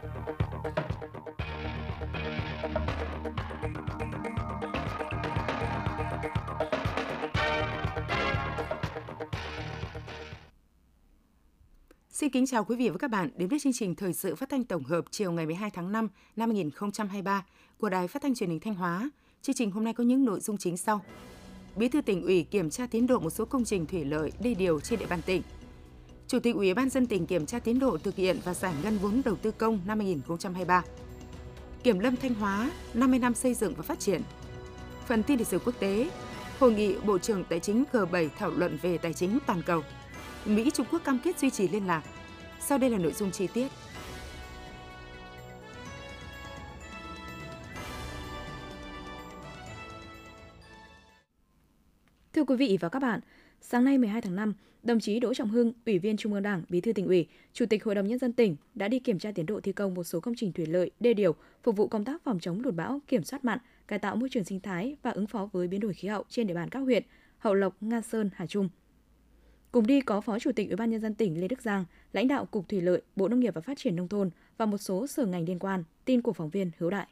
Xin kính chào quý vị và các bạn đến với chương trình thời sự phát thanh tổng hợp chiều ngày 12 tháng 5 năm 2023 của Đài Phát thanh Truyền hình Thanh Hóa. Chương trình hôm nay có những nội dung chính sau. Bí thư tỉnh ủy kiểm tra tiến độ một số công trình thủy lợi, đê điều trên địa bàn tỉnh. Chủ tịch Ủy ban dân tỉnh kiểm tra tiến độ thực hiện và giải ngân vốn đầu tư công năm 2023. Kiểm lâm Thanh Hóa 50 năm xây dựng và phát triển. Phần tin lịch sử quốc tế, Hội nghị Bộ trưởng Tài chính G7 thảo luận về tài chính toàn cầu. Mỹ Trung Quốc cam kết duy trì liên lạc. Sau đây là nội dung chi tiết. Thưa quý vị và các bạn, sáng nay 12 tháng 5, đồng chí Đỗ Trọng Hưng, Ủy viên Trung ương Đảng, Bí thư tỉnh ủy, Chủ tịch Hội đồng nhân dân tỉnh đã đi kiểm tra tiến độ thi công một số công trình thủy lợi, đê điều phục vụ công tác phòng chống lụt bão, kiểm soát mặn, cải tạo môi trường sinh thái và ứng phó với biến đổi khí hậu trên địa bàn các huyện Hậu Lộc, Nga Sơn, Hà Trung. Cùng đi có Phó Chủ tịch Ủy ban nhân dân tỉnh Lê Đức Giang, lãnh đạo Cục Thủy lợi, Bộ Nông nghiệp và Phát triển nông thôn và một số sở ngành liên quan. Tin của phóng viên Hữu Đại.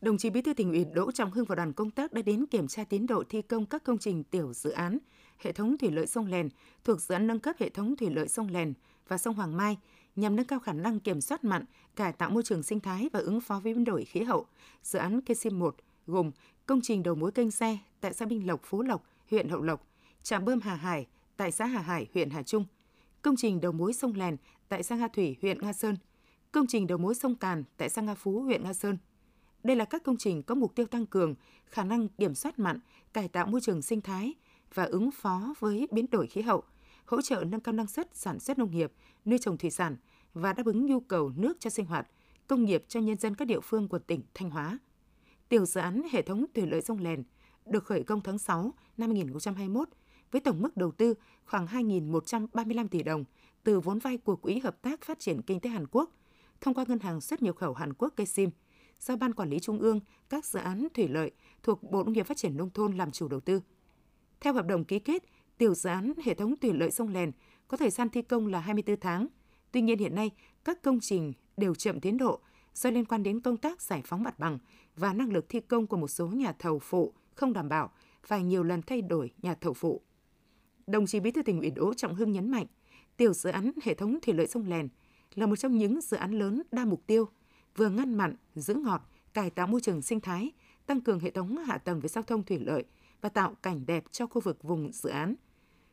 Đồng chí Bí thư tỉnh ủy Đỗ Trọng Hưng và đoàn công tác đã đến kiểm tra tiến độ thi công các công trình tiểu dự án hệ thống thủy lợi sông Lèn thuộc dự án nâng cấp hệ thống thủy lợi sông Lèn và sông Hoàng Mai nhằm nâng cao khả năng kiểm soát mặn, cải tạo môi trường sinh thái và ứng phó với biến đổi khí hậu. Dự án KC 1 gồm công trình đầu mối kênh xe tại xã Minh Lộc, Phú Lộc, huyện Hậu Lộc, trạm bơm Hà Hải tại xã Hà Hải, huyện Hà Trung, công trình đầu mối sông Lèn tại xã Nga Thủy, huyện Nga Sơn, công trình đầu mối sông Càn tại xã Nga Phú, huyện Nga Sơn. Đây là các công trình có mục tiêu tăng cường khả năng kiểm soát mặn, cải tạo môi trường sinh thái và ứng phó với biến đổi khí hậu, hỗ trợ nâng cao năng suất sản xuất nông nghiệp, nuôi trồng thủy sản và đáp ứng nhu cầu nước cho sinh hoạt, công nghiệp cho nhân dân các địa phương của tỉnh Thanh Hóa. Tiểu dự án hệ thống thủy lợi sông Lèn được khởi công tháng 6 năm 2021 với tổng mức đầu tư khoảng 2.135 tỷ đồng từ vốn vay của Quỹ Hợp tác Phát triển Kinh tế Hàn Quốc thông qua Ngân hàng xuất nhập khẩu Hàn Quốc KSIM do Ban Quản lý Trung ương các dự án thủy lợi thuộc Bộ Nông nghiệp Phát triển Nông thôn làm chủ đầu tư. Theo hợp đồng ký kết, tiểu dự án hệ thống thủy lợi sông Lèn có thời gian thi công là 24 tháng. Tuy nhiên hiện nay, các công trình đều chậm tiến độ do liên quan đến công tác giải phóng mặt bằng và năng lực thi công của một số nhà thầu phụ không đảm bảo, phải nhiều lần thay đổi nhà thầu phụ. Đồng chí Bí thư tỉnh ủy Đỗ Trọng Hưng nhấn mạnh, tiểu dự án hệ thống thủy lợi sông Lèn là một trong những dự án lớn đa mục tiêu, vừa ngăn mặn, giữ ngọt, cải tạo môi trường sinh thái, tăng cường hệ thống hạ tầng về giao thông thủy lợi và tạo cảnh đẹp cho khu vực vùng dự án.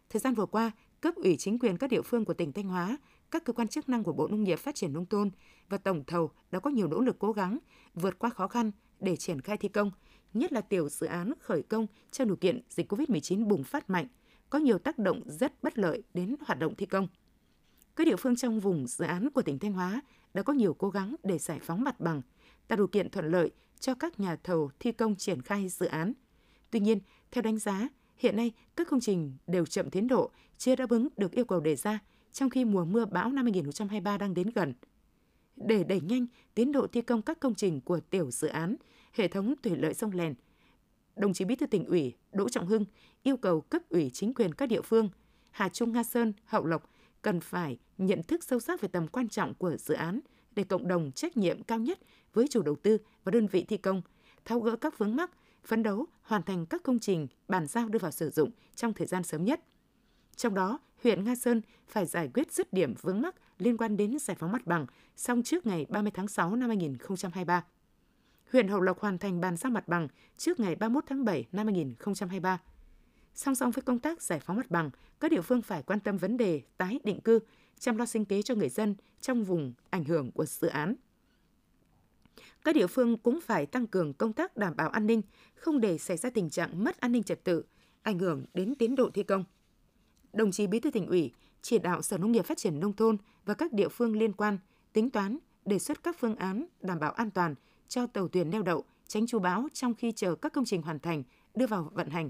Thời gian vừa qua, cấp ủy chính quyền các địa phương của tỉnh Thanh Hóa, các cơ quan chức năng của Bộ Nông nghiệp Phát triển Nông thôn và tổng thầu đã có nhiều nỗ lực cố gắng vượt qua khó khăn để triển khai thi công, nhất là tiểu dự án khởi công trong điều kiện dịch COVID-19 bùng phát mạnh – có nhiều tác động rất bất lợi đến hoạt động thi công. Các địa phương trong vùng dự án của tỉnh Thanh Hóa đã có nhiều cố gắng để giải phóng mặt bằng, tạo điều kiện thuận lợi cho các nhà thầu thi công triển khai dự án. Tuy nhiên, theo đánh giá, hiện nay các công trình đều chậm tiến độ, chưa đáp ứng được yêu cầu đề ra, trong khi mùa mưa bão năm 2023 đang đến gần. Để đẩy nhanh tiến độ thi công các công trình của tiểu dự án, hệ thống thủy lợi sông Lèn – đồng chí Bí thư tỉnh ủy Đỗ Trọng Hưng yêu cầu cấp ủy chính quyền các địa phương Hà Trung, Nga Sơn, Hậu Lộc cần phải nhận thức sâu sắc về tầm quan trọng của dự án để cộng đồng trách nhiệm cao nhất với chủ đầu tư và đơn vị thi công, tháo gỡ các vướng mắc, phấn đấu hoàn thành các công trình bàn giao đưa vào sử dụng trong thời gian sớm nhất. Trong đó, huyện Nga Sơn phải giải quyết dứt điểm vướng mắc liên quan đến giải phóng mặt bằng xong trước ngày 30 tháng 6 năm 2023 huyện Hậu Lộc hoàn thành bàn giao mặt bằng trước ngày 31 tháng 7 năm 2023. Song song với công tác giải phóng mặt bằng, các địa phương phải quan tâm vấn đề tái định cư, chăm lo sinh kế cho người dân trong vùng ảnh hưởng của dự án. Các địa phương cũng phải tăng cường công tác đảm bảo an ninh, không để xảy ra tình trạng mất an ninh trật tự, ảnh hưởng đến tiến độ thi công. Đồng chí Bí thư tỉnh ủy chỉ đạo Sở Nông nghiệp Phát triển nông thôn và các địa phương liên quan tính toán, đề xuất các phương án đảm bảo an toàn cho tàu thuyền neo đậu, tránh chú bão trong khi chờ các công trình hoàn thành, đưa vào vận hành,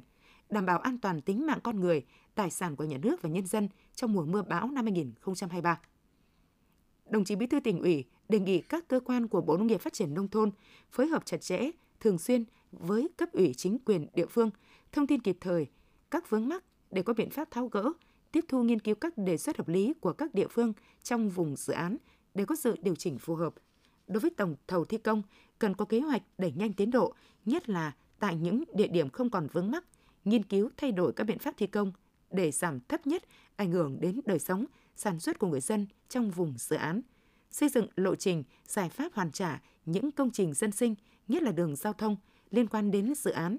đảm bảo an toàn tính mạng con người, tài sản của nhà nước và nhân dân trong mùa mưa bão năm 2023. Đồng chí Bí thư tỉnh ủy đề nghị các cơ quan của Bộ Nông nghiệp Phát triển nông thôn phối hợp chặt chẽ, thường xuyên với cấp ủy chính quyền địa phương, thông tin kịp thời các vướng mắc để có biện pháp tháo gỡ, tiếp thu nghiên cứu các đề xuất hợp lý của các địa phương trong vùng dự án để có sự điều chỉnh phù hợp. Đối với tổng thầu thi công, cần có kế hoạch đẩy nhanh tiến độ, nhất là tại những địa điểm không còn vướng mắc, nghiên cứu thay đổi các biện pháp thi công để giảm thấp nhất ảnh hưởng đến đời sống, sản xuất của người dân trong vùng dự án. Xây dựng lộ trình, giải pháp hoàn trả những công trình dân sinh, nhất là đường giao thông liên quan đến dự án.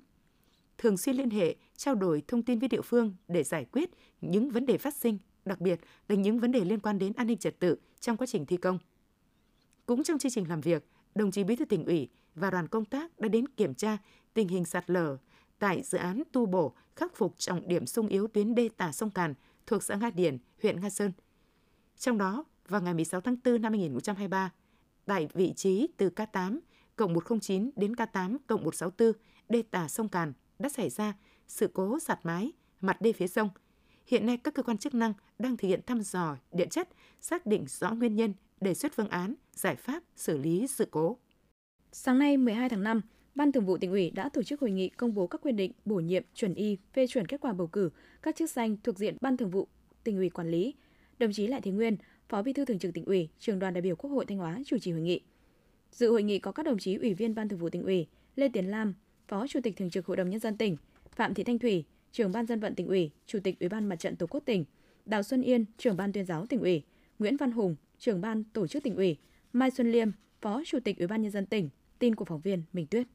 Thường xuyên liên hệ, trao đổi thông tin với địa phương để giải quyết những vấn đề phát sinh, đặc biệt là những vấn đề liên quan đến an ninh trật tự trong quá trình thi công. Cũng trong chương trình làm việc, đồng chí Bí thư tỉnh ủy và đoàn công tác đã đến kiểm tra tình hình sạt lở tại dự án tu bổ khắc phục trọng điểm sung yếu tuyến đê tả sông Càn thuộc xã Nga Điền, huyện Nga Sơn. Trong đó, vào ngày 16 tháng 4 năm 2023, tại vị trí từ K8 cộng 109 đến K8 cộng 164 đê tả sông Càn đã xảy ra sự cố sạt mái mặt đê phía sông. Hiện nay các cơ quan chức năng đang thực hiện thăm dò địa chất, xác định rõ nguyên nhân, đề xuất phương án, giải pháp xử lý sự cố. Sáng nay 12 tháng 5, Ban Thường vụ tỉnh ủy đã tổ chức hội nghị công bố các quyết định bổ nhiệm, chuẩn y, phê chuẩn kết quả bầu cử các chức danh thuộc diện Ban Thường vụ tỉnh ủy quản lý. Đồng chí Lại Thế Nguyên, Phó Bí thư Thường trực tỉnh ủy, Trường đoàn đại biểu Quốc hội Thanh Hóa chủ trì hội nghị. Dự hội nghị có các đồng chí Ủy viên Ban Thường vụ tỉnh ủy, Lê Tiến Lam, Phó Chủ tịch Thường trực Hội đồng nhân dân tỉnh, Phạm Thị Thanh Thủy, Trưởng ban dân vận tỉnh ủy, Chủ tịch Ủy ban Mặt trận Tổ quốc tỉnh, Đào Xuân Yên, Trưởng ban tuyên giáo tỉnh ủy, Nguyễn Văn Hùng, Trưởng ban tổ chức tỉnh ủy, Mai Xuân Liêm, Phó Chủ tịch Ủy ban nhân dân tỉnh. Tin của phóng viên Minh Tuyết.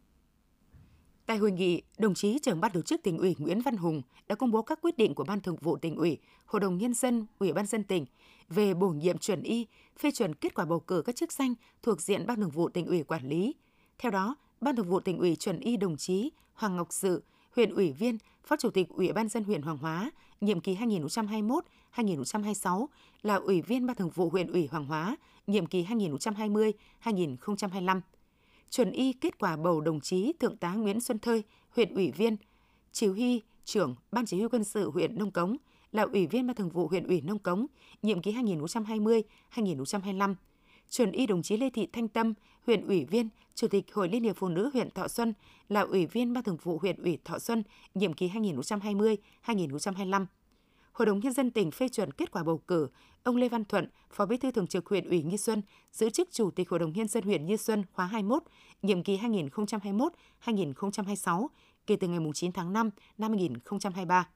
Tại hội nghị, đồng chí trưởng ban tổ chức tỉnh ủy Nguyễn Văn Hùng đã công bố các quyết định của Ban Thường vụ tỉnh ủy, Hội đồng nhân dân, Ủy ban dân tỉnh về bổ nhiệm chuẩn y, phê chuẩn kết quả bầu cử các chức danh thuộc diện Ban Thường vụ tỉnh ủy quản lý. Theo đó, Ban Thường vụ tỉnh ủy chuẩn y đồng chí Hoàng Ngọc Sự, huyện ủy viên, Phó Chủ tịch Ủy ban dân huyện Hoàng Hóa, nhiệm kỳ 2021-2026 là ủy viên Ban Thường vụ huyện ủy Hoàng Hóa, nhiệm kỳ 2020-2025 chuẩn y kết quả bầu đồng chí Thượng tá Nguyễn Xuân Thơi, huyện ủy viên, chỉ huy trưởng Ban chỉ huy quân sự huyện Nông Cống, là ủy viên Ban thường vụ huyện ủy Nông Cống, nhiệm kỳ 2020-2025. Chuẩn y đồng chí Lê Thị Thanh Tâm, huyện ủy viên, Chủ tịch Hội Liên hiệp Phụ nữ huyện Thọ Xuân, là ủy viên Ban thường vụ huyện ủy Thọ Xuân, nhiệm kỳ 2020-2025. Hội đồng Nhân dân tỉnh phê chuẩn kết quả bầu cử ông Lê Văn Thuận, Phó Bí thư Thường trực huyện ủy Nghi Xuân, giữ chức Chủ tịch Hội đồng Nhân dân huyện Nghi Xuân khóa 21, nhiệm kỳ 2021-2026, kể từ ngày 9 tháng 5 năm 2023.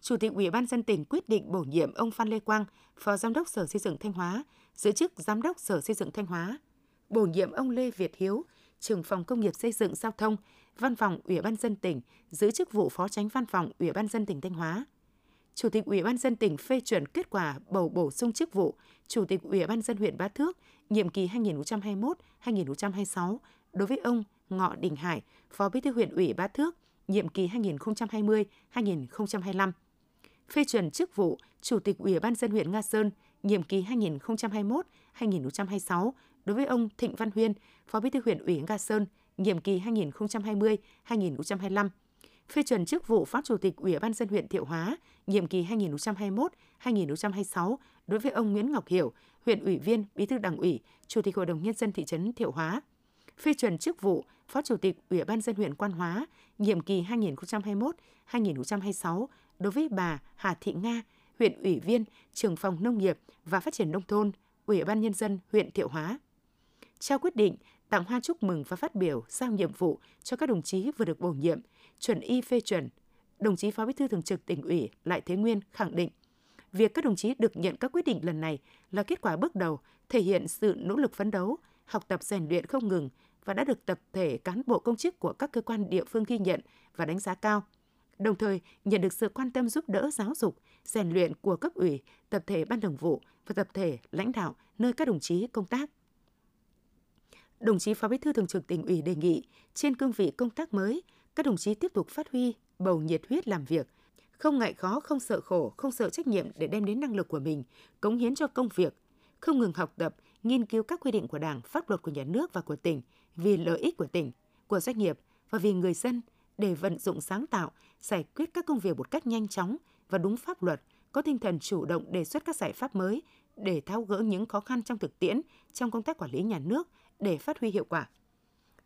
Chủ tịch Ủy ban dân tỉnh quyết định bổ nhiệm ông Phan Lê Quang, Phó Giám đốc Sở Xây dựng Thanh Hóa, giữ chức Giám đốc Sở Xây dựng Thanh Hóa. Bổ nhiệm ông Lê Việt Hiếu, trưởng phòng công nghiệp xây dựng giao thông, Văn phòng Ủy ban dân tỉnh, giữ chức vụ Phó Tránh Văn phòng Ủy ban dân tỉnh Thanh Hóa. Chủ tịch Ủy ban dân tỉnh phê chuẩn kết quả bầu bổ sung chức vụ Chủ tịch Ủy ban dân huyện Bá Thước nhiệm kỳ 2021-2026 đối với ông Ngọ Đình Hải, Phó Bí thư huyện ủy Bá Thước nhiệm kỳ 2020-2025. Phê chuẩn chức vụ Chủ tịch Ủy ban dân huyện Nga Sơn nhiệm kỳ 2021-2026 đối với ông Thịnh Văn Huyên, Phó Bí thư huyện ủy Nga Sơn nhiệm kỳ 2020-2025 phê chuẩn chức vụ Phó Chủ tịch Ủy ban dân huyện Thiệu Hóa, nhiệm kỳ 2021-2026 đối với ông Nguyễn Ngọc Hiểu, huyện ủy viên, bí thư đảng ủy, Chủ tịch Hội đồng Nhân dân thị trấn Thiệu Hóa. Phê chuẩn chức vụ Phó Chủ tịch Ủy ban dân huyện Quan Hóa, nhiệm kỳ 2021-2026 đối với bà Hà Thị Nga, huyện ủy viên, trưởng phòng nông nghiệp và phát triển nông thôn, Ủy ban Nhân dân huyện Thiệu Hóa. Trao quyết định tặng hoa chúc mừng và phát biểu giao nhiệm vụ cho các đồng chí vừa được bổ nhiệm, chuẩn y phê chuẩn. Đồng chí Phó Bí thư Thường trực tỉnh ủy Lại Thế Nguyên khẳng định, việc các đồng chí được nhận các quyết định lần này là kết quả bước đầu, thể hiện sự nỗ lực phấn đấu, học tập rèn luyện không ngừng và đã được tập thể cán bộ công chức của các cơ quan địa phương ghi nhận và đánh giá cao. Đồng thời, nhận được sự quan tâm giúp đỡ giáo dục, rèn luyện của cấp ủy, tập thể ban thường vụ và tập thể lãnh đạo nơi các đồng chí công tác đồng chí Phó Bí thư Thường trực tỉnh ủy đề nghị trên cương vị công tác mới, các đồng chí tiếp tục phát huy bầu nhiệt huyết làm việc, không ngại khó, không sợ khổ, không sợ trách nhiệm để đem đến năng lực của mình, cống hiến cho công việc, không ngừng học tập, nghiên cứu các quy định của Đảng, pháp luật của nhà nước và của tỉnh vì lợi ích của tỉnh, của doanh nghiệp và vì người dân để vận dụng sáng tạo, giải quyết các công việc một cách nhanh chóng và đúng pháp luật, có tinh thần chủ động đề xuất các giải pháp mới để tháo gỡ những khó khăn trong thực tiễn trong công tác quản lý nhà nước để phát huy hiệu quả.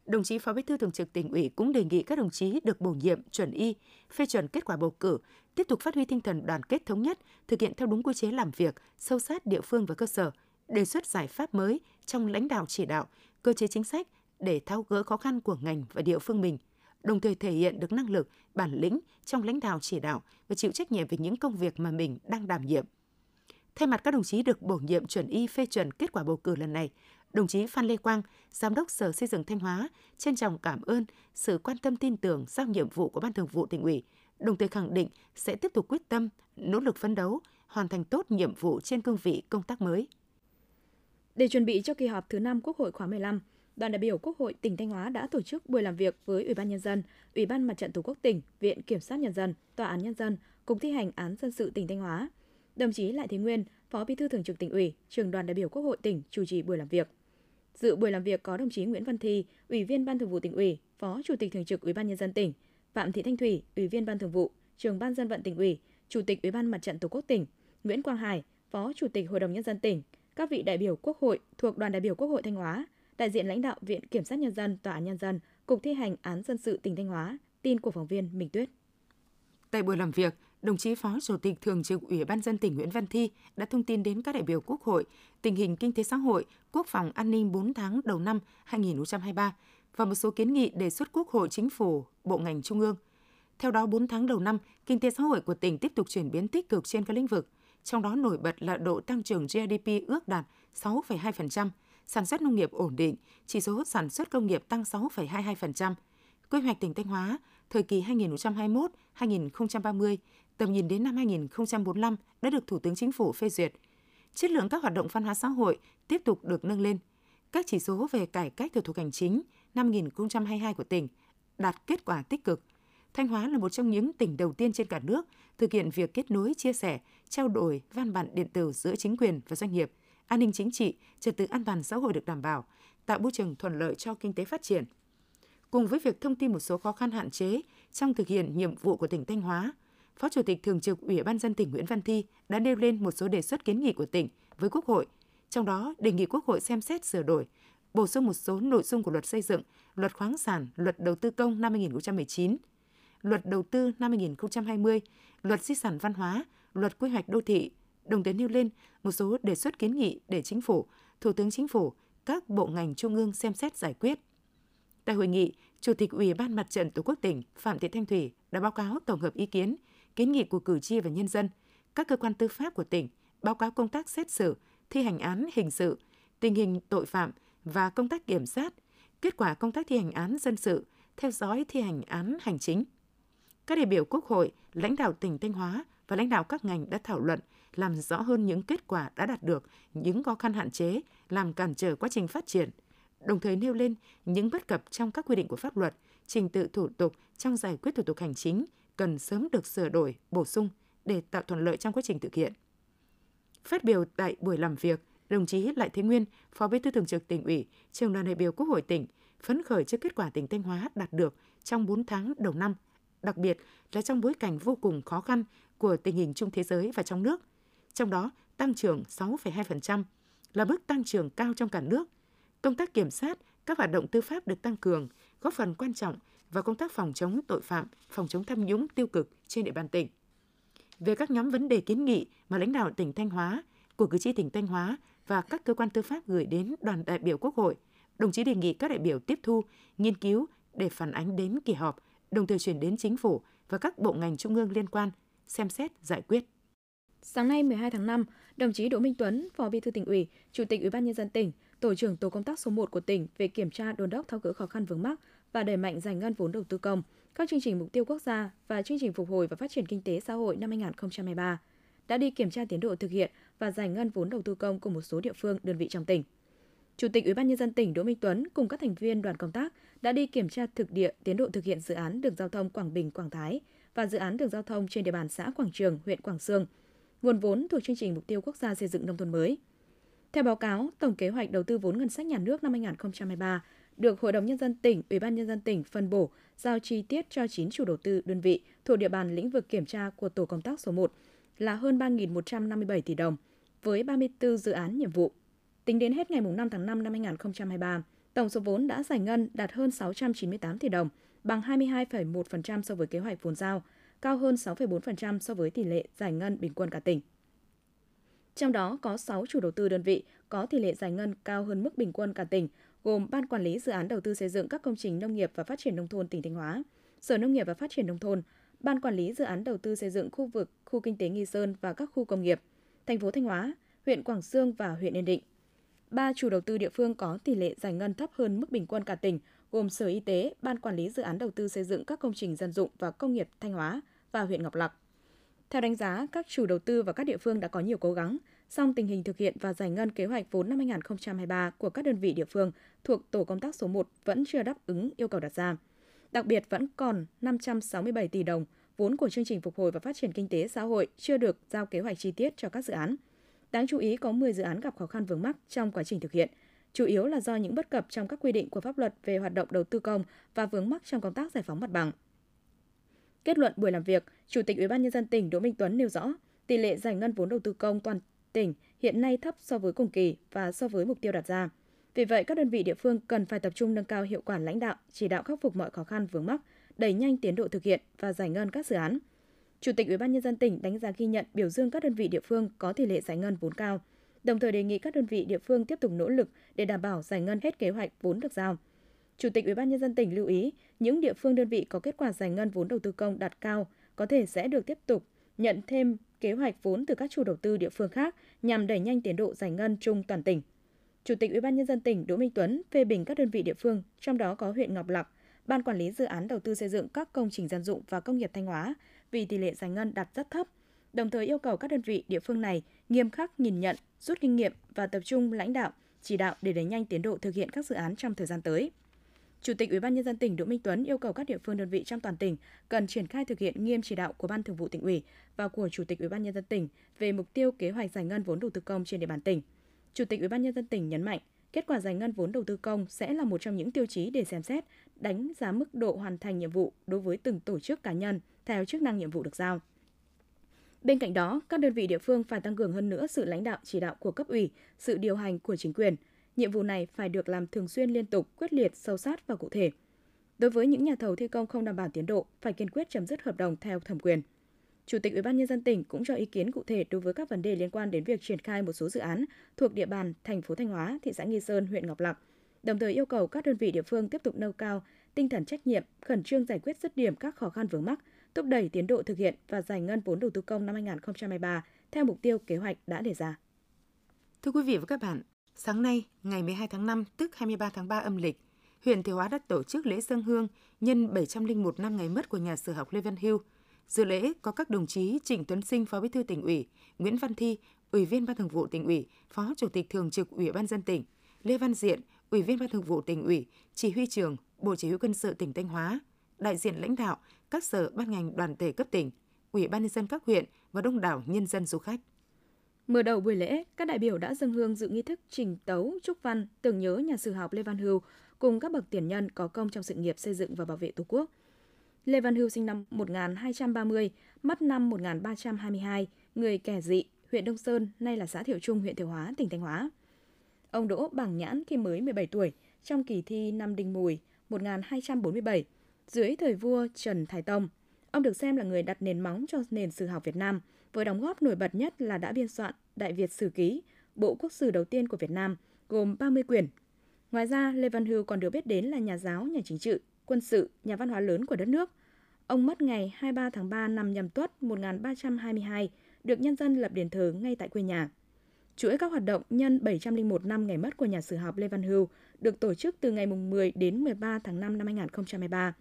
Đồng chí Phó Bí thư Thường trực tỉnh ủy cũng đề nghị các đồng chí được bổ nhiệm chuẩn y, phê chuẩn kết quả bầu cử, tiếp tục phát huy tinh thần đoàn kết thống nhất, thực hiện theo đúng quy chế làm việc, sâu sát địa phương và cơ sở, đề xuất giải pháp mới trong lãnh đạo chỉ đạo, cơ chế chính sách để tháo gỡ khó khăn của ngành và địa phương mình, đồng thời thể hiện được năng lực, bản lĩnh trong lãnh đạo chỉ đạo và chịu trách nhiệm về những công việc mà mình đang đảm nhiệm. Thay mặt các đồng chí được bổ nhiệm chuẩn y phê chuẩn kết quả bầu cử lần này, đồng chí Phan Lê Quang, Giám đốc Sở Xây dựng Thanh Hóa, trân trọng cảm ơn sự quan tâm tin tưởng giao nhiệm vụ của Ban Thường vụ tỉnh ủy, đồng thời khẳng định sẽ tiếp tục quyết tâm, nỗ lực phấn đấu, hoàn thành tốt nhiệm vụ trên cương vị công tác mới. Để chuẩn bị cho kỳ họp thứ 5 Quốc hội khóa 15, đoàn đại biểu Quốc hội tỉnh Thanh Hóa đã tổ chức buổi làm việc với Ủy ban Nhân dân, Ủy ban Mặt trận Tổ quốc tỉnh, Viện Kiểm sát Nhân dân, Tòa án Nhân dân, Cục thi hành án dân sự tỉnh Thanh Hóa. Đồng chí Lại Thế Nguyên, Phó Bí thư Thường trực tỉnh ủy, trường đoàn đại biểu Quốc hội tỉnh chủ trì buổi làm việc. Dự buổi làm việc có đồng chí Nguyễn Văn Thi, Ủy viên Ban Thường vụ tỉnh ủy, Phó Chủ tịch Thường trực Ủy ban Nhân dân tỉnh, Phạm Thị Thanh Thủy, Ủy viên Ban Thường vụ, trưởng Ban Dân vận tỉnh ủy, Chủ tịch Ủy ban Mặt trận Tổ quốc tỉnh, Nguyễn Quang Hải, Phó Chủ tịch Hội đồng Nhân dân tỉnh, các vị đại biểu Quốc hội thuộc đoàn đại biểu Quốc hội Thanh Hóa, đại diện lãnh đạo Viện Kiểm sát Nhân dân, Tòa án Nhân dân, Cục thi hành án dân sự tỉnh Thanh Hóa, tin của phóng viên Minh Tuyết. Tại buổi làm việc, đồng chí Phó Chủ tịch Thường trực Ủy ban dân tỉnh Nguyễn Văn Thi đã thông tin đến các đại biểu Quốc hội tình hình kinh tế xã hội, quốc phòng an ninh 4 tháng đầu năm 2023 và một số kiến nghị đề xuất Quốc hội, Chính phủ, Bộ ngành Trung ương. Theo đó, 4 tháng đầu năm, kinh tế xã hội của tỉnh tiếp tục chuyển biến tích cực trên các lĩnh vực, trong đó nổi bật là độ tăng trưởng GDP ước đạt 6,2%, sản xuất nông nghiệp ổn định, chỉ số sản xuất công nghiệp tăng 6,22%. Quy hoạch tỉnh Thanh Hóa thời kỳ 2021-2030, tầm nhìn đến năm 2045 đã được Thủ tướng Chính phủ phê duyệt. Chất lượng các hoạt động văn hóa xã hội tiếp tục được nâng lên. Các chỉ số về cải cách thủ tục hành chính năm 2022 của tỉnh đạt kết quả tích cực. Thanh Hóa là một trong những tỉnh đầu tiên trên cả nước thực hiện việc kết nối, chia sẻ, trao đổi văn bản điện tử giữa chính quyền và doanh nghiệp, an ninh chính trị, trật tự an toàn xã hội được đảm bảo, tạo môi trường thuận lợi cho kinh tế phát triển. Cùng với việc thông tin một số khó khăn hạn chế trong thực hiện nhiệm vụ của tỉnh Thanh Hóa, Phó Chủ tịch Thường trực Ủy ban dân tỉnh Nguyễn Văn Thi đã nêu lên một số đề xuất kiến nghị của tỉnh với Quốc hội, trong đó đề nghị Quốc hội xem xét sửa đổi, bổ sung một số nội dung của luật xây dựng, luật khoáng sản, luật đầu tư công năm 2019, luật đầu tư năm 2020, luật di sản văn hóa, luật quy hoạch đô thị, đồng thời nêu lên một số đề xuất kiến nghị để chính phủ, Thủ tướng Chính phủ, các bộ ngành trung ương xem xét giải quyết. Tại hội nghị, Chủ tịch Ủy ban Mặt trận Tổ quốc tỉnh Phạm Thị Thanh Thủy đã báo cáo tổng hợp ý kiến, kiến nghị của cử tri và nhân dân, các cơ quan tư pháp của tỉnh, báo cáo công tác xét xử, thi hành án hình sự, tình hình tội phạm và công tác kiểm sát kết quả công tác thi hành án dân sự, theo dõi thi hành án hành chính. Các đại biểu Quốc hội, lãnh đạo tỉnh Thanh Hóa và lãnh đạo các ngành đã thảo luận, làm rõ hơn những kết quả đã đạt được, những khó khăn hạn chế, làm cản trở quá trình phát triển, đồng thời nêu lên những bất cập trong các quy định của pháp luật, trình tự thủ tục trong giải quyết thủ tục hành chính cần sớm được sửa đổi, bổ sung để tạo thuận lợi trong quá trình thực hiện. Phát biểu tại buổi làm việc, đồng chí Lại Thế Nguyên, Phó Bí thư Thường trực tỉnh ủy, trường đoàn đại biểu Quốc hội tỉnh, phấn khởi trước kết quả tỉnh Thanh Hóa đạt được trong 4 tháng đầu năm đặc biệt là trong bối cảnh vô cùng khó khăn của tình hình chung thế giới và trong nước. Trong đó, tăng trưởng 6,2% là mức tăng trưởng cao trong cả nước. Công tác kiểm soát, các hoạt động tư pháp được tăng cường, góp phần quan trọng vào công tác phòng chống tội phạm, phòng chống tham nhũng tiêu cực trên địa bàn tỉnh. Về các nhóm vấn đề kiến nghị mà lãnh đạo tỉnh Thanh Hóa, của cử tri tỉnh Thanh Hóa và các cơ quan tư pháp gửi đến đoàn đại biểu Quốc hội, đồng chí đề nghị các đại biểu tiếp thu, nghiên cứu để phản ánh đến kỳ họp đồng thời chuyển đến chính phủ và các bộ ngành trung ương liên quan xem xét giải quyết. Sáng nay 12 tháng 5, đồng chí Đỗ Minh Tuấn, Phó Bí thư tỉnh ủy, Chủ tịch Ủy ban nhân dân tỉnh, tổ trưởng tổ công tác số 1 của tỉnh về kiểm tra đôn đốc tháo gỡ khó khăn vướng mắc và đẩy mạnh giải ngân vốn đầu tư công, các chương trình mục tiêu quốc gia và chương trình phục hồi và phát triển kinh tế xã hội năm 2023 đã đi kiểm tra tiến độ thực hiện và giải ngân vốn đầu tư công của một số địa phương, đơn vị trong tỉnh. Chủ tịch Ủy ban nhân dân tỉnh Đỗ Minh Tuấn cùng các thành viên đoàn công tác đã đi kiểm tra thực địa tiến độ thực hiện dự án đường giao thông Quảng Bình Quảng Thái và dự án đường giao thông trên địa bàn xã Quảng Trường, huyện Quảng Sương, nguồn vốn thuộc chương trình mục tiêu quốc gia xây dựng nông thôn mới. Theo báo cáo, tổng kế hoạch đầu tư vốn ngân sách nhà nước năm 2023 được Hội đồng nhân dân tỉnh, Ủy ban nhân dân tỉnh phân bổ giao chi tiết cho 9 chủ đầu tư đơn vị thuộc địa bàn lĩnh vực kiểm tra của tổ công tác số 1 là hơn 3.157 tỷ đồng với 34 dự án nhiệm vụ. Tính đến hết ngày 5 tháng 5 năm 2023, tổng số vốn đã giải ngân đạt hơn 698 tỷ đồng, bằng 22,1% so với kế hoạch vốn giao, cao hơn 6,4% so với tỷ lệ giải ngân bình quân cả tỉnh. Trong đó có 6 chủ đầu tư đơn vị có tỷ lệ giải ngân cao hơn mức bình quân cả tỉnh, gồm Ban Quản lý Dự án Đầu tư xây dựng các công trình nông nghiệp và phát triển nông thôn tỉnh Thanh Hóa, Sở Nông nghiệp và Phát triển Nông thôn, Ban Quản lý Dự án Đầu tư xây dựng khu vực, khu kinh tế Nghi Sơn và các khu công nghiệp, thành phố Thanh Hóa, huyện Quảng Sương và huyện Yên Định. Ba chủ đầu tư địa phương có tỷ lệ giải ngân thấp hơn mức bình quân cả tỉnh, gồm Sở Y tế, Ban Quản lý Dự án Đầu tư xây dựng các công trình dân dụng và công nghiệp Thanh Hóa và huyện Ngọc Lặc. Theo đánh giá, các chủ đầu tư và các địa phương đã có nhiều cố gắng, song tình hình thực hiện và giải ngân kế hoạch vốn năm 2023 của các đơn vị địa phương thuộc tổ công tác số 1 vẫn chưa đáp ứng yêu cầu đặt ra. Đặc biệt vẫn còn 567 tỷ đồng vốn của chương trình phục hồi và phát triển kinh tế xã hội chưa được giao kế hoạch chi tiết cho các dự án. Đáng chú ý có 10 dự án gặp khó khăn vướng mắc trong quá trình thực hiện, chủ yếu là do những bất cập trong các quy định của pháp luật về hoạt động đầu tư công và vướng mắc trong công tác giải phóng mặt bằng. Kết luận buổi làm việc, Chủ tịch Ủy ban nhân dân tỉnh Đỗ Minh Tuấn nêu rõ, tỷ lệ giải ngân vốn đầu tư công toàn tỉnh hiện nay thấp so với cùng kỳ và so với mục tiêu đặt ra. Vì vậy, các đơn vị địa phương cần phải tập trung nâng cao hiệu quả lãnh đạo, chỉ đạo khắc phục mọi khó khăn vướng mắc, đẩy nhanh tiến độ thực hiện và giải ngân các dự án. Chủ tịch Ủy ban nhân dân tỉnh đánh giá ghi nhận biểu dương các đơn vị địa phương có tỷ lệ giải ngân vốn cao, đồng thời đề nghị các đơn vị địa phương tiếp tục nỗ lực để đảm bảo giải ngân hết kế hoạch vốn được giao. Chủ tịch Ủy ban nhân dân tỉnh lưu ý, những địa phương đơn vị có kết quả giải ngân vốn đầu tư công đạt cao có thể sẽ được tiếp tục nhận thêm kế hoạch vốn từ các chủ đầu tư địa phương khác nhằm đẩy nhanh tiến độ giải ngân chung toàn tỉnh. Chủ tịch Ủy ban nhân dân tỉnh Đỗ Minh Tuấn phê bình các đơn vị địa phương, trong đó có huyện Ngọc Lặc, Ban quản lý dự án đầu tư xây dựng các công trình dân dụng và công nghiệp Thanh Hóa vì tỷ lệ giải ngân đạt rất thấp, đồng thời yêu cầu các đơn vị địa phương này nghiêm khắc nhìn nhận, rút kinh nghiệm và tập trung lãnh đạo, chỉ đạo để đẩy nhanh tiến độ thực hiện các dự án trong thời gian tới. Chủ tịch Ủy ban nhân dân tỉnh Đỗ Minh Tuấn yêu cầu các địa phương đơn vị trong toàn tỉnh cần triển khai thực hiện nghiêm chỉ đạo của Ban Thường vụ tỉnh ủy và của Chủ tịch Ủy ban nhân dân tỉnh về mục tiêu kế hoạch giải ngân vốn đầu tư công trên địa bàn tỉnh. Chủ tịch Ủy ban nhân dân tỉnh nhấn mạnh, kết quả giải ngân vốn đầu tư công sẽ là một trong những tiêu chí để xem xét, đánh giá mức độ hoàn thành nhiệm vụ đối với từng tổ chức cá nhân theo chức năng nhiệm vụ được giao. Bên cạnh đó, các đơn vị địa phương phải tăng cường hơn nữa sự lãnh đạo chỉ đạo của cấp ủy, sự điều hành của chính quyền – Nhiệm vụ này phải được làm thường xuyên liên tục, quyết liệt, sâu sát và cụ thể. Đối với những nhà thầu thi công không đảm bảo tiến độ, phải kiên quyết chấm dứt hợp đồng theo thẩm quyền. Chủ tịch Ủy ban nhân dân tỉnh cũng cho ý kiến cụ thể đối với các vấn đề liên quan đến việc triển khai một số dự án thuộc địa bàn thành phố Thanh Hóa, thị xã Nghi Sơn, huyện Ngọc Lặc. Đồng thời yêu cầu các đơn vị địa phương tiếp tục nâng cao tinh thần trách nhiệm, khẩn trương giải quyết dứt điểm các khó khăn vướng mắc, thúc đẩy tiến độ thực hiện và giải ngân vốn đầu tư công năm 2023 theo mục tiêu kế hoạch đã đề ra. Thưa quý vị và các bạn, Sáng nay, ngày 12 tháng 5, tức 23 tháng 3 âm lịch, huyện Thiệu Hóa đã tổ chức lễ dân hương nhân 701 năm ngày mất của nhà sử học Lê Văn Hưu. Dự lễ có các đồng chí Trịnh Tuấn Sinh, Phó Bí thư tỉnh ủy, Nguyễn Văn Thi, Ủy viên Ban Thường vụ tỉnh ủy, Phó Chủ tịch Thường trực Ủy ban dân tỉnh, Lê Văn Diện, Ủy viên Ban Thường vụ tỉnh ủy, Chỉ huy trưởng Bộ Chỉ huy quân sự tỉnh Thanh Hóa, đại diện lãnh đạo các sở ban ngành đoàn thể cấp tỉnh, Ủy ban nhân dân các huyện và đông đảo nhân dân du khách. Mở đầu buổi lễ, các đại biểu đã dâng hương dự nghi thức trình tấu chúc văn tưởng nhớ nhà sử học Lê Văn Hưu cùng các bậc tiền nhân có công trong sự nghiệp xây dựng và bảo vệ Tổ quốc. Lê Văn Hưu sinh năm 1230, mất năm 1322, người kẻ dị, huyện Đông Sơn, nay là xã Thiệu Trung, huyện Thiệu Hóa, tỉnh Thanh Hóa. Ông đỗ bằng nhãn khi mới 17 tuổi trong kỳ thi năm Đinh Mùi 1247 dưới thời vua Trần Thái Tông. Ông được xem là người đặt nền móng cho nền sử học Việt Nam – với đóng góp nổi bật nhất là đã biên soạn Đại Việt Sử Ký, bộ quốc sử đầu tiên của Việt Nam, gồm 30 quyển. Ngoài ra, Lê Văn Hưu còn được biết đến là nhà giáo, nhà chính trị, quân sự, nhà văn hóa lớn của đất nước. Ông mất ngày 23 tháng 3 năm nhâm tuất 1322, được nhân dân lập đền thờ ngay tại quê nhà. Chuỗi các hoạt động nhân 701 năm ngày mất của nhà sử học Lê Văn Hưu được tổ chức từ ngày 10 đến 13 tháng 5 năm 2023,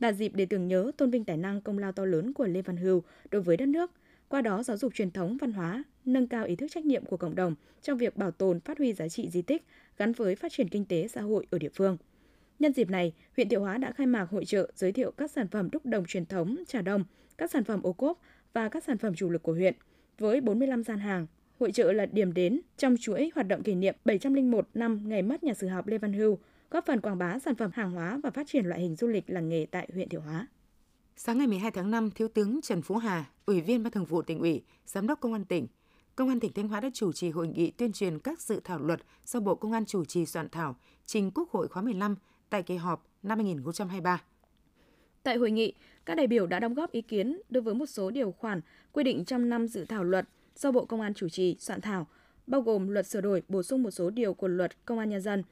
là dịp để tưởng nhớ tôn vinh tài năng công lao to lớn của Lê Văn Hưu đối với đất nước – qua đó giáo dục truyền thống văn hóa, nâng cao ý thức trách nhiệm của cộng đồng trong việc bảo tồn, phát huy giá trị di tích gắn với phát triển kinh tế xã hội ở địa phương. Nhân dịp này, huyện Thiệu Hóa đã khai mạc hội trợ giới thiệu các sản phẩm đúc đồng truyền thống trà đồng các sản phẩm ô cốp và các sản phẩm chủ lực của huyện. Với 45 gian hàng, hội trợ là điểm đến trong chuỗi hoạt động kỷ niệm 701 năm ngày mất nhà sử học Lê Văn Hưu, góp phần quảng bá sản phẩm hàng hóa và phát triển loại hình du lịch làng nghề tại huyện Thiệu Hóa. Sáng ngày 12 tháng 5, Thiếu tướng Trần Phú Hà, Ủy viên Ban Thường vụ tỉnh ủy, Giám đốc Công an tỉnh, Công an tỉnh Thanh Hóa đã chủ trì hội nghị tuyên truyền các dự thảo luật do Bộ Công an chủ trì soạn thảo trình Quốc hội khóa 15 tại kỳ họp năm 2023. Tại hội nghị, các đại biểu đã đóng góp ý kiến đối với một số điều khoản quy định trong năm dự thảo luật do Bộ Công an chủ trì soạn thảo, bao gồm luật sửa đổi bổ sung một số điều của luật Công an nhân dân,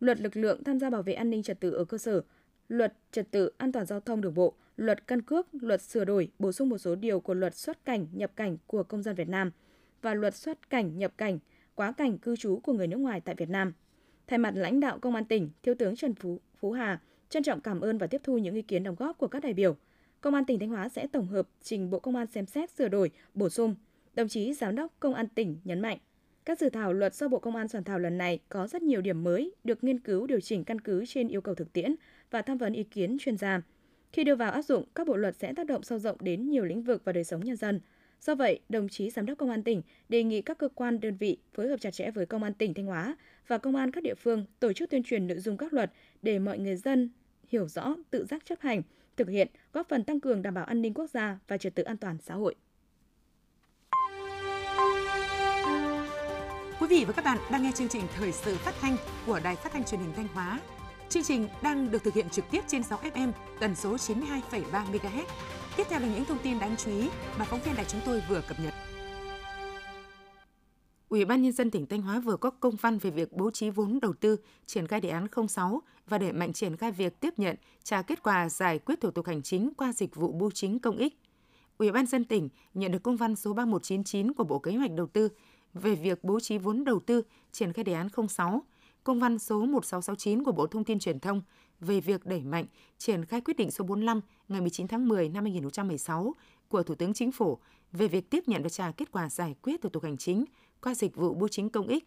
luật lực lượng tham gia bảo vệ an ninh trật tự ở cơ sở, luật trật tự an toàn giao thông đường bộ, luật căn cước, luật sửa đổi bổ sung một số điều của luật xuất cảnh nhập cảnh của công dân Việt Nam và luật xuất cảnh nhập cảnh quá cảnh cư trú của người nước ngoài tại Việt Nam. Thay mặt lãnh đạo Công an tỉnh, Thiếu tướng Trần Phú, Phú Hà trân trọng cảm ơn và tiếp thu những ý kiến đóng góp của các đại biểu. Công an tỉnh Thanh Hóa sẽ tổng hợp trình Bộ Công an xem xét sửa đổi, bổ sung. Đồng chí Giám đốc Công an tỉnh nhấn mạnh, các dự thảo luật do Bộ Công an soạn thảo lần này có rất nhiều điểm mới được nghiên cứu điều chỉnh căn cứ trên yêu cầu thực tiễn và tham vấn ý kiến chuyên gia. Khi đưa vào áp dụng, các bộ luật sẽ tác động sâu rộng đến nhiều lĩnh vực và đời sống nhân dân. Do vậy, đồng chí Giám đốc Công an tỉnh đề nghị các cơ quan đơn vị phối hợp chặt chẽ với Công an tỉnh Thanh Hóa và Công an các địa phương tổ chức tuyên truyền nội dung các luật để mọi người dân hiểu rõ, tự giác chấp hành, thực hiện, góp phần tăng cường đảm bảo an ninh quốc gia và trật tự an toàn xã hội. Quý vị và các bạn đang nghe chương trình Thời sự phát thanh của Đài Phát thanh Truyền hình Thanh Hóa. Chương trình đang được thực hiện trực tiếp trên 6 FM tần số 92,3 MHz. Tiếp theo là những thông tin đáng chú ý mà phóng viên đài chúng tôi vừa cập nhật. Ủy ban Nhân dân tỉnh Thanh Hóa vừa có công văn về việc bố trí vốn đầu tư triển khai đề án 06 và để mạnh triển khai việc tiếp nhận, trả kết quả giải quyết thủ tục hành chính qua dịch vụ bưu chính công ích. Ủy ban dân tỉnh nhận được công văn số 3199 của Bộ Kế hoạch Đầu tư về việc bố trí vốn đầu tư triển khai đề án 06, công văn số 1669 của Bộ Thông tin Truyền thông về việc đẩy mạnh triển khai quyết định số 45 ngày 19 tháng 10 năm 2016 của Thủ tướng Chính phủ về việc tiếp nhận và trả kết quả giải quyết thủ tục hành chính qua dịch vụ bưu chính công ích.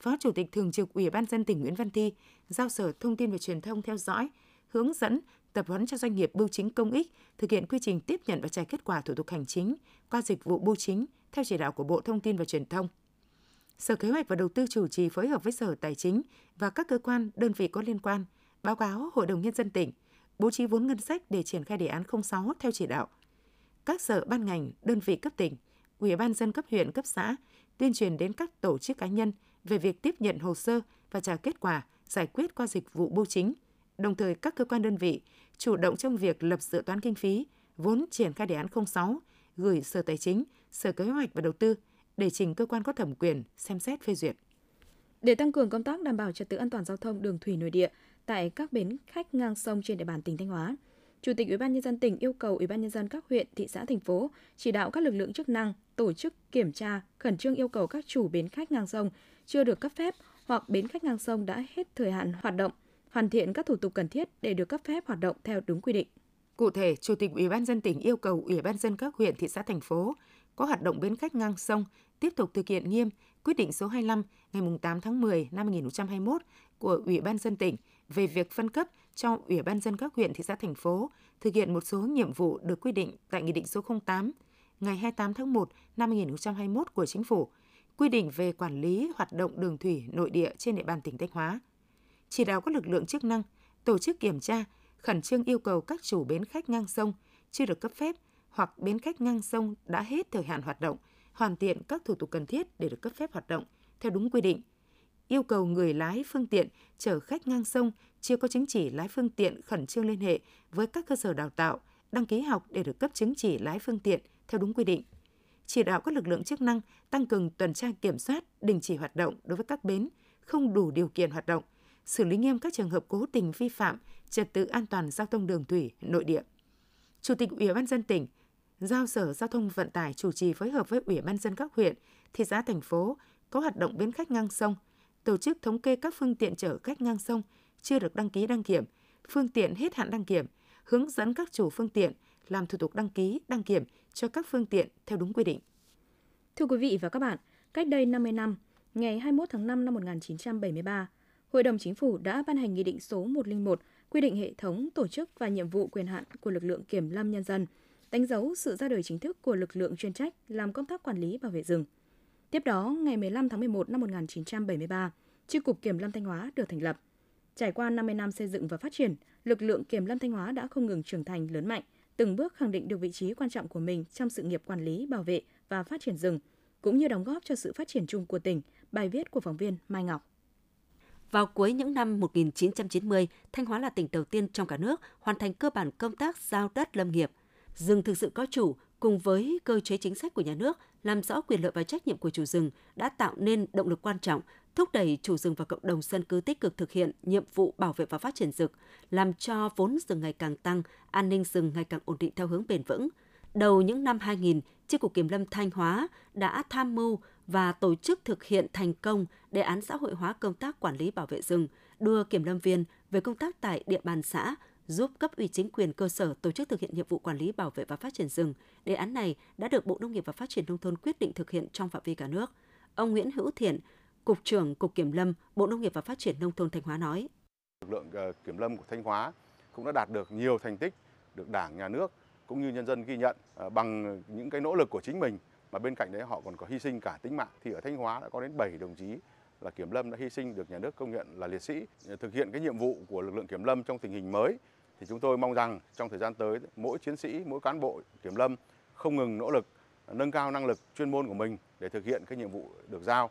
Phó Chủ tịch Thường trực Ủy ban dân tỉnh Nguyễn Văn Thi giao Sở Thông tin và Truyền thông theo dõi, hướng dẫn, tập huấn cho doanh nghiệp bưu chính công ích thực hiện quy trình tiếp nhận và trả kết quả thủ tục hành chính qua dịch vụ bưu chính theo chỉ đạo của Bộ Thông tin và Truyền thông. Sở Kế hoạch và Đầu tư chủ trì phối hợp với Sở Tài chính và các cơ quan, đơn vị có liên quan báo cáo Hội đồng Nhân dân tỉnh bố trí vốn ngân sách để triển khai đề án 06 theo chỉ đạo. Các sở ban ngành, đơn vị cấp tỉnh, Ủy ban dân cấp huyện, cấp xã tuyên truyền đến các tổ chức cá nhân về việc tiếp nhận hồ sơ và trả kết quả giải quyết qua dịch vụ bưu chính. Đồng thời các cơ quan đơn vị chủ động trong việc lập dự toán kinh phí, vốn triển khai đề án 06, gửi Sở Tài chính, Sở Kế hoạch và Đầu tư để trình cơ quan có thẩm quyền xem xét phê duyệt. Để tăng cường công tác đảm bảo trật tự an toàn giao thông đường thủy nội địa tại các bến khách ngang sông trên địa bàn tỉnh Thanh Hóa, Chủ tịch Ủy ban nhân dân tỉnh yêu cầu Ủy ban nhân dân các huyện, thị xã, thành phố chỉ đạo các lực lượng chức năng tổ chức kiểm tra, khẩn trương yêu cầu các chủ bến khách ngang sông chưa được cấp phép hoặc bến khách ngang sông đã hết thời hạn hoạt động, hoàn thiện các thủ tục cần thiết để được cấp phép hoạt động theo đúng quy định. Cụ thể, Chủ tịch Ủy ban dân tỉnh yêu cầu Ủy ban dân các huyện, thị xã, thành phố có hoạt động bến khách ngang sông tiếp tục thực hiện nghiêm quyết định số 25 ngày 8 tháng 10 năm 2021 của Ủy ban dân tỉnh về việc phân cấp cho Ủy ban dân các huyện, thị xã, thành phố thực hiện một số nhiệm vụ được quy định tại Nghị định số 08 ngày 28 tháng 1 năm 2021 của Chính phủ, quy định về quản lý hoạt động đường thủy nội địa trên địa bàn tỉnh Thanh Hóa. Chỉ đạo các lực lượng chức năng tổ chức kiểm tra, khẩn trương yêu cầu các chủ bến khách ngang sông chưa được cấp phép hoặc bến khách ngang sông đã hết thời hạn hoạt động, hoàn thiện các thủ tục cần thiết để được cấp phép hoạt động theo đúng quy định. Yêu cầu người lái phương tiện chở khách ngang sông chưa có chứng chỉ lái phương tiện khẩn trương liên hệ với các cơ sở đào tạo, đăng ký học để được cấp chứng chỉ lái phương tiện theo đúng quy định. Chỉ đạo các lực lượng chức năng tăng cường tuần tra kiểm soát, đình chỉ hoạt động đối với các bến không đủ điều kiện hoạt động, xử lý nghiêm các trường hợp cố tình vi phạm trật tự an toàn giao thông đường thủy nội địa. Chủ tịch Ủy ban dân tỉnh giao Sở Giao thông Vận tải chủ trì phối hợp với Ủy ban dân các huyện, thị xã thành phố có hoạt động bến khách ngang sông, tổ chức thống kê các phương tiện chở khách ngang sông chưa được đăng ký đăng kiểm, phương tiện hết hạn đăng kiểm, hướng dẫn các chủ phương tiện làm thủ tục đăng ký, đăng kiểm cho các phương tiện theo đúng quy định. Thưa quý vị và các bạn, cách đây 50 năm, ngày 21 tháng 5 năm 1973, Hội đồng Chính phủ đã ban hành Nghị định số 101 quy định hệ thống tổ chức và nhiệm vụ quyền hạn của lực lượng kiểm lâm nhân dân, đánh dấu sự ra đời chính thức của lực lượng chuyên trách làm công tác quản lý bảo vệ rừng. Tiếp đó, ngày 15 tháng 11 năm 1973, Chi cục Kiểm lâm Thanh Hóa được thành lập. Trải qua 50 năm xây dựng và phát triển, lực lượng Kiểm lâm Thanh Hóa đã không ngừng trưởng thành lớn mạnh, từng bước khẳng định được vị trí quan trọng của mình trong sự nghiệp quản lý, bảo vệ và phát triển rừng, cũng như đóng góp cho sự phát triển chung của tỉnh. Bài viết của phóng viên Mai Ngọc. Vào cuối những năm 1990, Thanh Hóa là tỉnh đầu tiên trong cả nước hoàn thành cơ bản công tác giao đất lâm nghiệp. Rừng thực sự có chủ cùng với cơ chế chính sách của nhà nước, làm rõ quyền lợi và trách nhiệm của chủ rừng đã tạo nên động lực quan trọng thúc đẩy chủ rừng và cộng đồng dân cư tích cực thực hiện nhiệm vụ bảo vệ và phát triển rừng, làm cho vốn rừng ngày càng tăng, an ninh rừng ngày càng ổn định theo hướng bền vững. Đầu những năm 2000, Chi cục Kiểm lâm Thanh Hóa đã tham mưu và tổ chức thực hiện thành công đề án xã hội hóa công tác quản lý bảo vệ rừng, đưa kiểm lâm viên về công tác tại địa bàn xã, giúp cấp ủy chính quyền cơ sở tổ chức thực hiện nhiệm vụ quản lý bảo vệ và phát triển rừng. Đề án này đã được Bộ Nông nghiệp và Phát triển nông thôn quyết định thực hiện trong phạm vi cả nước. Ông Nguyễn Hữu Thiện, Cục trưởng Cục Kiểm lâm, Bộ Nông nghiệp và Phát triển nông thôn Thanh Hóa nói: Lực lượng ờ, kiểm lâm của Thanh Hóa cũng đã đạt được nhiều thành tích được Đảng, Nhà nước cũng như nhân dân ghi nhận ờ, bằng những cái nỗ lực của chính mình mà bên cạnh đấy họ còn có hy sinh cả tính mạng thì ở Thanh Hóa đã có đến 7 đồng chí là kiểm lâm đã hy sinh được nhà nước công nhận là liệt sĩ thực hiện cái nhiệm vụ của lực lượng kiểm lâm trong tình hình mới thì chúng tôi mong rằng trong thời gian tới mỗi chiến sĩ mỗi cán bộ kiểm lâm không ngừng nỗ lực nâng cao năng lực chuyên môn của mình để thực hiện các nhiệm vụ được giao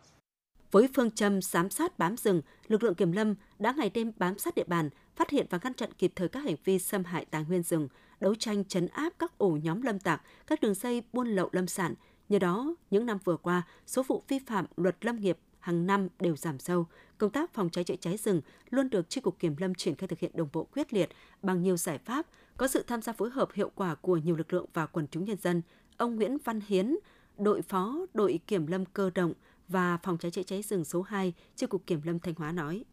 với phương châm giám sát bám rừng, lực lượng kiểm lâm đã ngày đêm bám sát địa bàn, phát hiện và ngăn chặn kịp thời các hành vi xâm hại tài nguyên rừng, đấu tranh chấn áp các ổ nhóm lâm tặc, các đường dây buôn lậu lâm sản. Nhờ đó, những năm vừa qua, số vụ vi phạm luật lâm nghiệp hàng năm đều giảm sâu. Công tác phòng cháy chữa cháy rừng luôn được Chi cục Kiểm lâm triển khai thực hiện đồng bộ quyết liệt bằng nhiều giải pháp, có sự tham gia phối hợp hiệu quả của nhiều lực lượng và quần chúng nhân dân. Ông Nguyễn Văn Hiến, đội phó đội kiểm lâm cơ động, và phòng cháy chữa cháy rừng số 2, Chi cục Kiểm lâm Thanh Hóa nói.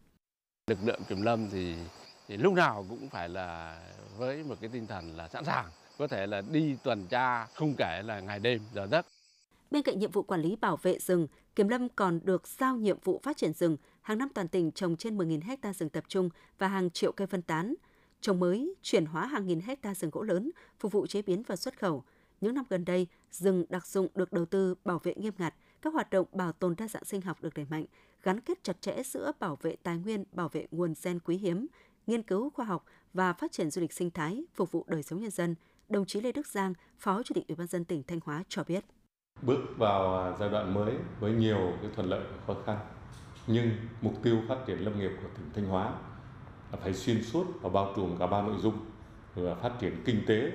Lực lượng kiểm lâm thì, thì lúc nào cũng phải là với một cái tinh thần là sẵn sàng, có thể là đi tuần tra không kể là ngày đêm giờ giấc. Bên cạnh nhiệm vụ quản lý bảo vệ rừng, Kiểm lâm còn được giao nhiệm vụ phát triển rừng. Hàng năm toàn tỉnh trồng trên 10.000 hecta rừng tập trung và hàng triệu cây phân tán. Trồng mới, chuyển hóa hàng nghìn hecta rừng gỗ lớn, phục vụ chế biến và xuất khẩu. Những năm gần đây, rừng đặc dụng được đầu tư bảo vệ nghiêm ngặt, các hoạt động bảo tồn đa dạng sinh học được đẩy mạnh, gắn kết chặt chẽ giữa bảo vệ tài nguyên, bảo vệ nguồn gen quý hiếm, nghiên cứu khoa học và phát triển du lịch sinh thái, phục vụ đời sống nhân dân, đồng chí Lê Đức Giang, Phó Chủ tịch Ủy ban dân tỉnh Thanh Hóa cho biết. Bước vào à, giai đoạn mới với nhiều cái thuận lợi và khó khăn, nhưng mục tiêu phát triển lâm nghiệp của tỉnh Thanh Hóa là phải xuyên suốt và bao trùm cả ba nội dung là phát triển kinh tế,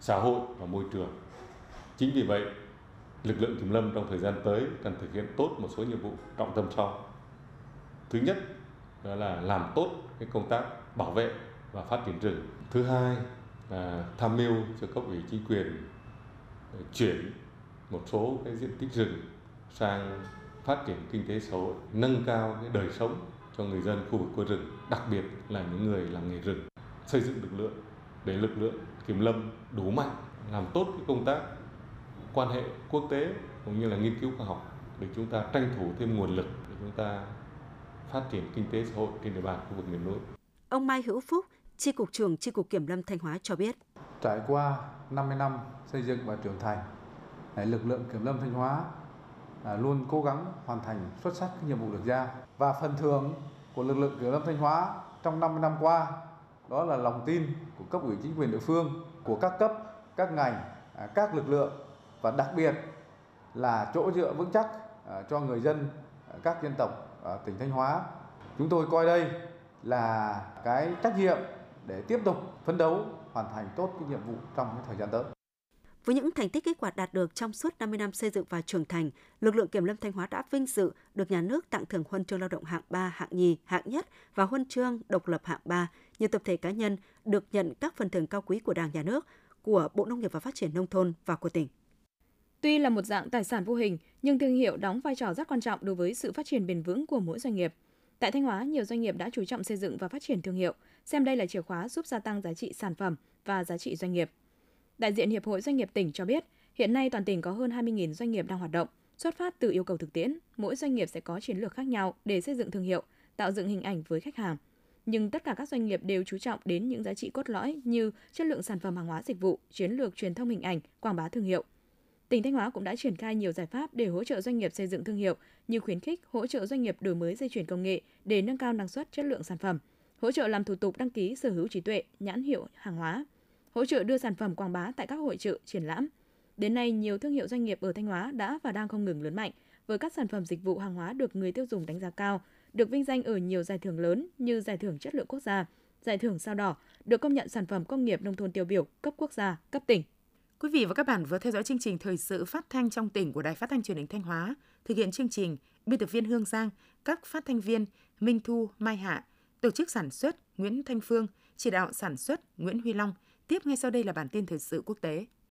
xã hội và môi trường. Chính vì vậy, lực lượng kiểm lâm trong thời gian tới cần thực hiện tốt một số nhiệm vụ trọng tâm sau. Thứ nhất đó là làm tốt cái công tác bảo vệ và phát triển rừng. Thứ hai là tham mưu cho cấp ủy chính quyền chuyển một số cái diện tích rừng sang phát triển kinh tế xã hội, nâng cao cái đời sống cho người dân khu vực quê rừng, đặc biệt là những người làm nghề rừng. Xây dựng lực lượng để lực lượng kiểm lâm đủ mạnh làm tốt cái công tác quan hệ quốc tế cũng như là nghiên cứu khoa học để chúng ta tranh thủ thêm nguồn lực để chúng ta phát triển kinh tế xã hội trên địa bàn khu vực miền núi. Ông Mai Hữu Phúc, Tri cục trưởng Tri cục Kiểm lâm Thanh Hóa cho biết. Trải qua 50 năm xây dựng và trưởng thành, lực lượng Kiểm lâm Thanh Hóa à, luôn cố gắng hoàn thành xuất sắc nhiệm vụ được giao và phần thưởng của lực lượng Kiểm lâm Thanh Hóa trong 50 năm qua đó là lòng tin của cấp ủy chính quyền địa phương, của các cấp, các ngành, à, các lực lượng và đặc biệt là chỗ dựa vững chắc à, cho người dân các dân tộc ở tỉnh Thanh Hóa. Chúng tôi coi đây là cái trách nhiệm để tiếp tục phấn đấu hoàn thành tốt cái nhiệm vụ trong cái thời gian tới. Với những thành tích kết quả đạt được trong suốt 50 năm xây dựng và trưởng thành, lực lượng kiểm lâm Thanh Hóa đã vinh dự được nhà nước tặng thưởng huân chương lao động hạng 3, hạng nhì, hạng nhất và huân chương độc lập hạng 3. Nhiều tập thể cá nhân được nhận các phần thưởng cao quý của Đảng, Nhà nước, của Bộ Nông nghiệp và Phát triển Nông thôn và của tỉnh. Tuy là một dạng tài sản vô hình, nhưng thương hiệu đóng vai trò rất quan trọng đối với sự phát triển bền vững của mỗi doanh nghiệp. Tại Thanh Hóa, nhiều doanh nghiệp đã chú trọng xây dựng và phát triển thương hiệu, xem đây là chìa khóa giúp gia tăng giá trị sản phẩm và giá trị doanh nghiệp. Đại diện Hiệp hội Doanh nghiệp tỉnh cho biết, hiện nay toàn tỉnh có hơn 20.000 doanh nghiệp đang hoạt động. Xuất phát từ yêu cầu thực tiễn, mỗi doanh nghiệp sẽ có chiến lược khác nhau để xây dựng thương hiệu, tạo dựng hình ảnh với khách hàng. Nhưng tất cả các doanh nghiệp đều chú trọng đến những giá trị cốt lõi như chất lượng sản phẩm hàng hóa dịch vụ, chiến lược truyền thông hình ảnh, quảng bá thương hiệu – tỉnh Thanh Hóa cũng đã triển khai nhiều giải pháp để hỗ trợ doanh nghiệp xây dựng thương hiệu như khuyến khích hỗ trợ doanh nghiệp đổi mới dây chuyển công nghệ để nâng cao năng suất chất lượng sản phẩm, hỗ trợ làm thủ tục đăng ký sở hữu trí tuệ, nhãn hiệu hàng hóa, hỗ trợ đưa sản phẩm quảng bá tại các hội trợ, triển lãm. Đến nay, nhiều thương hiệu doanh nghiệp ở Thanh Hóa đã và đang không ngừng lớn mạnh với các sản phẩm dịch vụ hàng hóa được người tiêu dùng đánh giá cao, được vinh danh ở nhiều giải thưởng lớn như giải thưởng chất lượng quốc gia, giải thưởng sao đỏ, được công nhận sản phẩm công nghiệp nông thôn tiêu biểu cấp quốc gia, cấp tỉnh. Quý vị và các bạn vừa theo dõi chương trình thời sự phát thanh trong tỉnh của Đài Phát thanh Truyền hình Thanh Hóa. Thực hiện chương trình, biên tập viên Hương Giang, các phát thanh viên Minh Thu, Mai Hạ, tổ chức sản xuất Nguyễn Thanh Phương, chỉ đạo sản xuất Nguyễn Huy Long – Tiếp ngay sau đây là bản tin thời sự quốc tế.